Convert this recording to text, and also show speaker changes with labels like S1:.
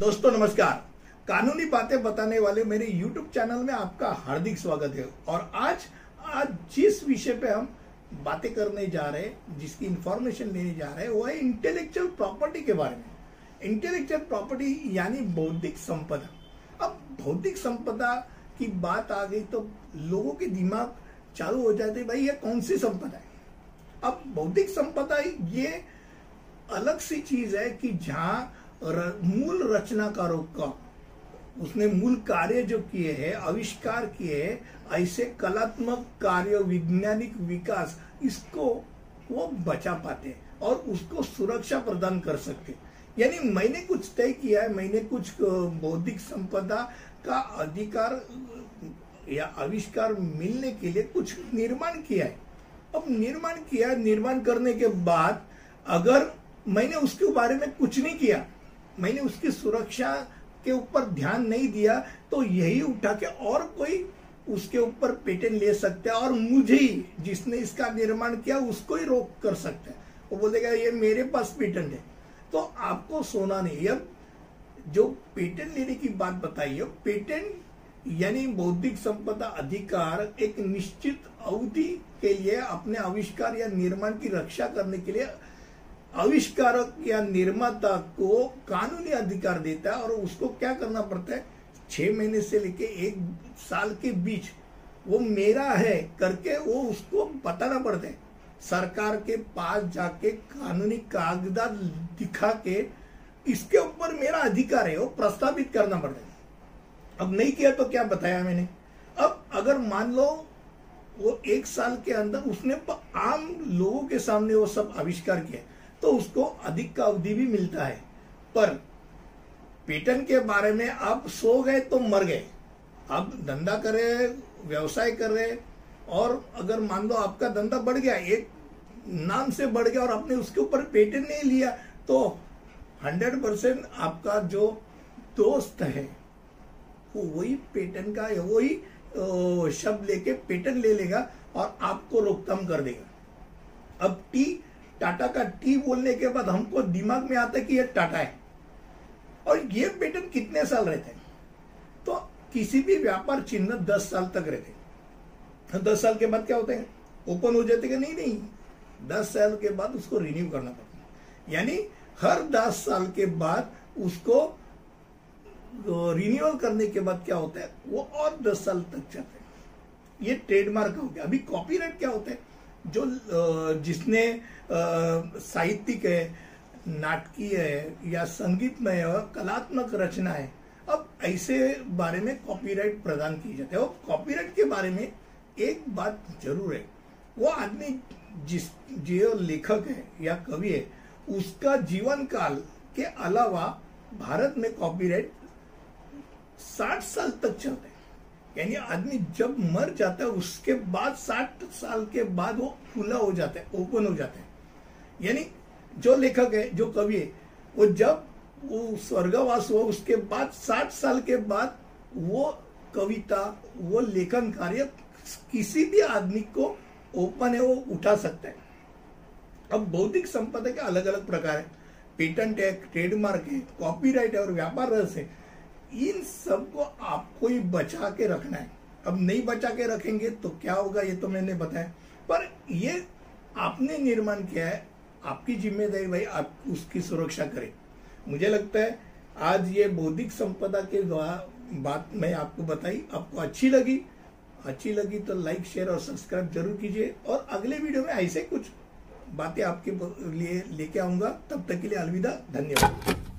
S1: दोस्तों, नमस्कार। कानूनी बातें बताने वाले मेरे YouTube चैनल में आपका हार्दिक स्वागत है। और आज आज जिस विषय पे हम बातें करने जा रहे हैं, जिसकी इंफॉर्मेशन लेने जा रहे हैं, वो है इंटेलेक्चुअल प्रॉपर्टी के बारे में। इंटेलेक्चुअल प्रॉपर्टी यानी बौद्धिक संपदा। अब बौद्धिक संपदा की बात आ गई तो लोगों के दिमाग चालू हो जाते, भाई ये कौन सी संपदा है? अब बौद्धिक संपदा ये अलग सी चीज़ है कि जहाँ मूल रचनाकारों का। उसने मूल कार्य जो किए हैं, आविष्कार किए हैं, ऐसे कलात्मक कार्य, वैज्ञानिक विकास, इसको वो बचा पाते और उसको सुरक्षा प्रदान कर सकते यानी मैंने कुछ तय किया है, मैंने कुछ बौद्धिक संपदा का अधिकार या आविष्कार मिलने के लिए कुछ निर्माण किया है। अब निर्माण किया, निर्माण करने के बाद अगर मैंने उसके बारे में कुछ नहीं किया मैंने उसकी सुरक्षा के ऊपर ध्यान नहीं दिया तो यही उठा के और कोई उसके ऊपर पेटेंट ले सकता है और मुझे ही, जिसने इसका निर्माण किया, उसको ही रोक कर सकता है। वो बोलेगा ये मेरे पास पेटेंट है। तो आपको सोना नहीं अब जो पेटेंट लेने की बात बताई है पेटेंट यानी बौद्धिक संपदा अधिकार एक निश्चित अवधि के लिए अपने आविष्कार या निर्माण की रक्षा करने के लिए आविष्कारक या निर्माता को कानूनी अधिकार देता है और उसको क्या करना पड़ता है? छह महीने से लेके एक साल के बीच वो मेरा है करके वो उसको बताना पड़ता है। सरकार के पास जाके कानूनी कागजात दिखा के इसके ऊपर मेरा अधिकार है, वो प्रस्तावित करना पड़ता है। अब नहीं किया तो क्या बताया मैंने? अब अगर मान लो वो एक साल के अंदर उसने आम लोगों के सामने वो सब आविष्कार किया तो उसको अधिक का अवधि भी मिलता है। पर पेटन के बारे में आप सो गए तो मर गए। आप धंधा कर रहे व्यवसाय कर रहे और अगर मान लो आपका धंधा बढ़ गया, एक नाम से बढ़ गया और आपने उसके ऊपर पेटेंट नहीं लिया तो हंड्रेड परसेंट आपका जो दोस्त है, वो वही पेटेंट का, वही शब्द लेके पेटेंट ले लेगा और आपको रोकथाम कर देगा। अब टी टाटा का टी बोलने के बाद हमको दिमाग में आता है कि ये टाटा है। और ये पेटेंट कितने साल रहते हैं तो किसी भी व्यापार चिन्ह दस साल तक रहते तो दस साल के बाद क्या होते हैं? ओपन हो जाते नहीं नहीं। दस साल के बाद उसको रिन्यू करना पड़ता है। यानी हर दस साल के बाद उसको रिन्यूअल करने के बाद क्या होता है? वो और दस साल तक चलते हैं। ये ट्रेडमार्क हो गया। अभी कॉपीराइट क्या होता है? जो जिसने साहित्यिक है, नाटकीय है, या संगीतमय है कलात्मक रचना है, अब ऐसे बारे में कॉपीराइट प्रदान की जाती है। और कॉपीराइट के बारे में एक बात ज़रूर है। वो आदमी जिस, जो लेखक है या कवि है, उसका जीवन काल के अलावा भारत में कॉपीराइट साठ साल तक चलता यानी आदमी जब मर जाता है, उसके बाद साठ साल के बाद वो खुला हो जाता है ओपन हो जाता है। यानी जो लेखक है, जो कवि है, वो जब वो स्वर्गवास हुआ, उसके बाद साठ साल के बाद वो कविता, वो लेखन कार्य किसी भी आदमी को ओपन है, वो उठा सकता है। अब बौद्धिक संपदा के अलग अलग प्रकार है। पेटेंट है, ट्रेडमार्क है कॉपीराइट है और व्यापार रस है। इन सबको आपको ही बचा के रखना है। अब नहीं बचा के रखेंगे तो क्या होगा, ये तो मैंने बताया। पर ये आपने निर्माण किया है, आपकी ज़िम्मेदारी भाई, आप उसकी सुरक्षा करें। मुझे लगता है आज ये बौद्धिक संपदा के बात मैं आपको बताई, आपको अच्छी लगी। अच्छी लगी तो लाइक शेयर और सब्सक्राइब ज़रूर कीजिए। और अगले वीडियो में ऐसे कुछ बातें आपके लिए लेके आऊँगा। तब तक के लिए अलविदा, धन्यवाद।